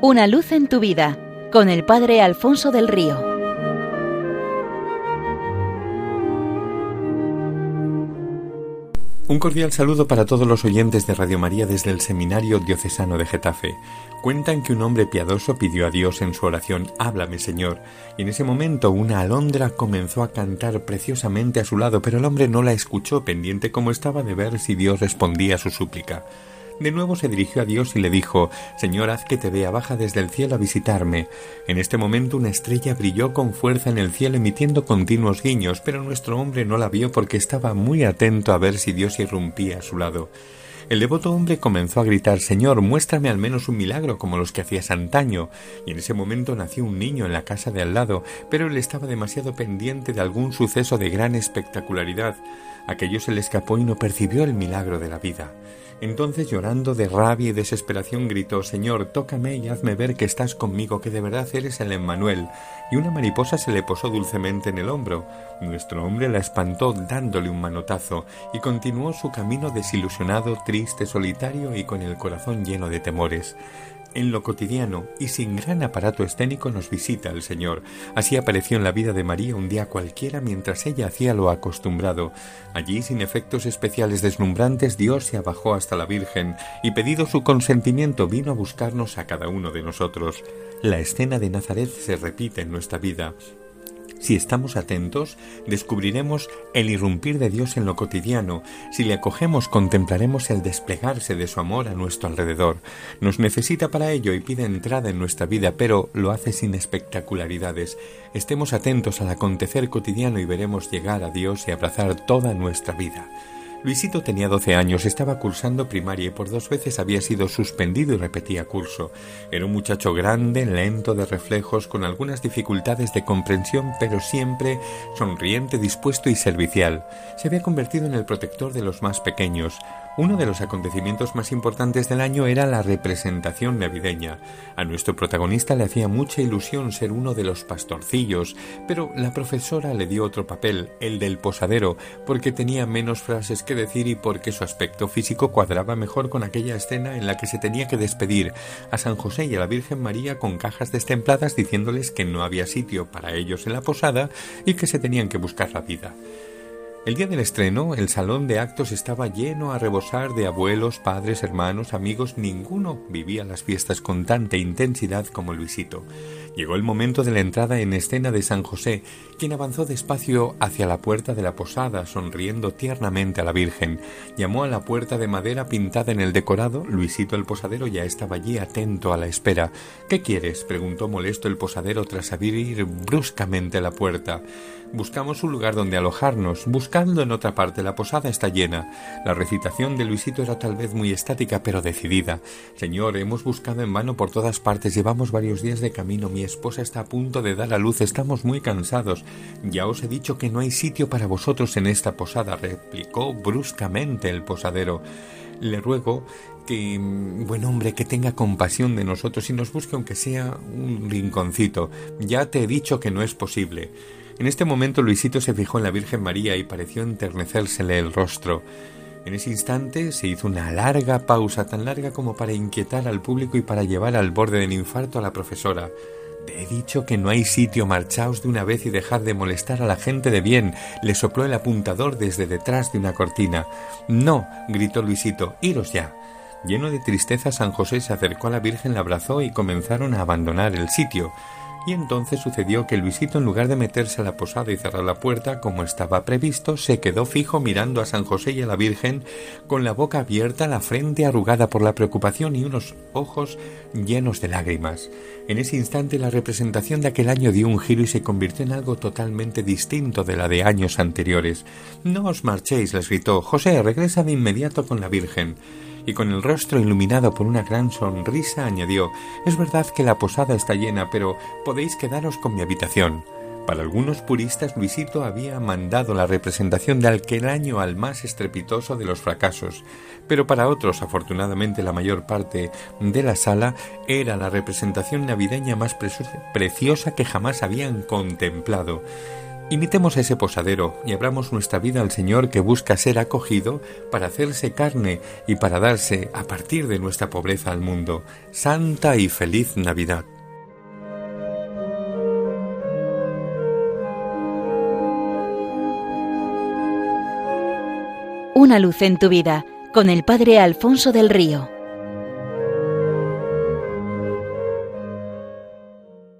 Una luz en tu vida con el Padre Alfonso del Río. Un cordial saludo para todos los oyentes de Radio María desde el Seminario Diocesano de Getafe. Cuentan que un hombre piadoso pidió a Dios en su oración, Háblame Señor, y en ese momento una alondra comenzó a cantar preciosamente a su lado, pero el hombre no la escuchó, pendiente como estaba de ver si Dios respondía a su súplica. De nuevo se dirigió a Dios y le dijo Señor, haz que te vea, baja desde el cielo a visitarme. En este momento una estrella brilló con fuerza en el cielo emitiendo continuos guiños, pero nuestro hombre no la vio porque estaba muy atento a ver si Dios irrumpía a su lado. El devoto hombre comenzó a gritar Señor, muéstrame al menos un milagro como los que hacías antaño. Y en ese momento nació un niño en la casa de al lado, pero él estaba demasiado pendiente de algún suceso de gran espectacularidad. Aquello se le escapó y no percibió el milagro de la vida. Entonces llorando de rabia y desesperación gritó Señor, tócame y hazme ver que estás conmigo, que de verdad eres el Emmanuel. Y una mariposa se le posó dulcemente en el hombro. Nuestro hombre la espantó dándole un manotazo y continuó su camino desilusionado, triste, solitario y con el corazón lleno de temores. En lo cotidiano y sin gran aparato escénico nos visita el Señor. Así apareció en la vida de María un día cualquiera mientras ella hacía lo acostumbrado. Allí, sin efectos especiales deslumbrantes, Dios se abajó hasta la Virgen y, pedido su consentimiento, vino a buscarnos a cada uno de nosotros. La escena de Nazaret se repite en nuestra vida. Si estamos atentos, descubriremos el irrumpir de Dios en lo cotidiano. Si le acogemos, contemplaremos el desplegarse de su amor a nuestro alrededor. Nos necesita para ello y pide entrada en nuestra vida, pero lo hace sin espectacularidades. Estemos atentos al acontecer cotidiano y veremos llegar a Dios y abrazar toda nuestra vida. Luisito tenía doce años, estaba cursando primaria y por dos veces había sido suspendido y repetía curso. Era un muchacho grande, lento de reflejos, con algunas dificultades de comprensión, pero siempre sonriente, dispuesto y servicial. Se había convertido en el protector de los más pequeños. Uno de los acontecimientos más importantes del año era la representación navideña. A nuestro protagonista le hacía mucha ilusión ser uno de los pastorcillos, pero la profesora le dio otro papel, el del posadero, porque tenía menos frases que decir y porque su aspecto físico cuadraba mejor con aquella escena en la que se tenía que despedir a San José y a la Virgen María con cajas destempladas diciéndoles que no había sitio para ellos en la posada y que se tenían que buscar la vida. El día del estreno, el salón de actos estaba lleno a rebosar de abuelos, padres, hermanos, amigos. Ninguno vivía las fiestas con tanta intensidad como Luisito. Llegó el momento de la entrada en escena de San José, quien avanzó despacio hacia la puerta de la posada, sonriendo tiernamente a la Virgen. Llamó a la puerta de madera pintada en el decorado. Luisito el posadero ya estaba allí atento a la espera. ¿Qué quieres? preguntó molesto el posadero tras abrir bruscamente la puerta. Buscamos un lugar donde alojarnos, en otra parte. La posada está llena. La recitación de Luisito era tal vez muy estática, pero decidida. Señor, hemos buscado en vano por todas partes. Llevamos varios días de camino. Mi esposa está a punto de dar a luz. Estamos muy cansados. Ya os he dicho que no hay sitio para vosotros en esta posada, replicó bruscamente el posadero. Le ruego que, buen hombre, que tenga compasión de nosotros y nos busque aunque sea un rinconcito. Ya te he dicho que no es posible. En este momento Luisito se fijó en la Virgen María y pareció enternecérsele el rostro. En ese instante se hizo una larga pausa, tan larga como para inquietar al público y para llevar al borde del infarto a la profesora. Te he dicho que no hay sitio, marchaos de una vez y dejad de molestar a la gente de bien, le sopló el apuntador desde detrás de una cortina. No, gritó Luisito, iros ya. Lleno de tristeza, San José se acercó a la Virgen, la abrazó y comenzaron a abandonar el sitio. Y entonces sucedió que Luisito, en lugar de meterse a la posada y cerrar la puerta, como estaba previsto, se quedó fijo mirando a San José y a la Virgen, con la boca abierta, la frente arrugada por la preocupación y unos ojos llenos de lágrimas. En ese instante la representación de aquel año dio un giro y se convirtió en algo totalmente distinto de la de años anteriores. No os marchéis, les gritó. José, regresa de inmediato con la Virgen y con el rostro iluminado por una gran sonrisa añadió Es verdad que la posada está llena, pero podéis quedaros con mi habitación. Para algunos puristas Luisito había mandado la representación de aquel año al más estrepitoso de los fracasos, pero para otros, afortunadamente la mayor parte de la sala, era la representación navideña más preciosa que jamás habían contemplado. Imitemos ese posadero y abramos nuestra vida al Señor que busca ser acogido para hacerse carne y para darse a partir de nuestra pobreza al mundo. Santa y feliz Navidad. Una luz en tu vida con el Padre Alfonso del Río.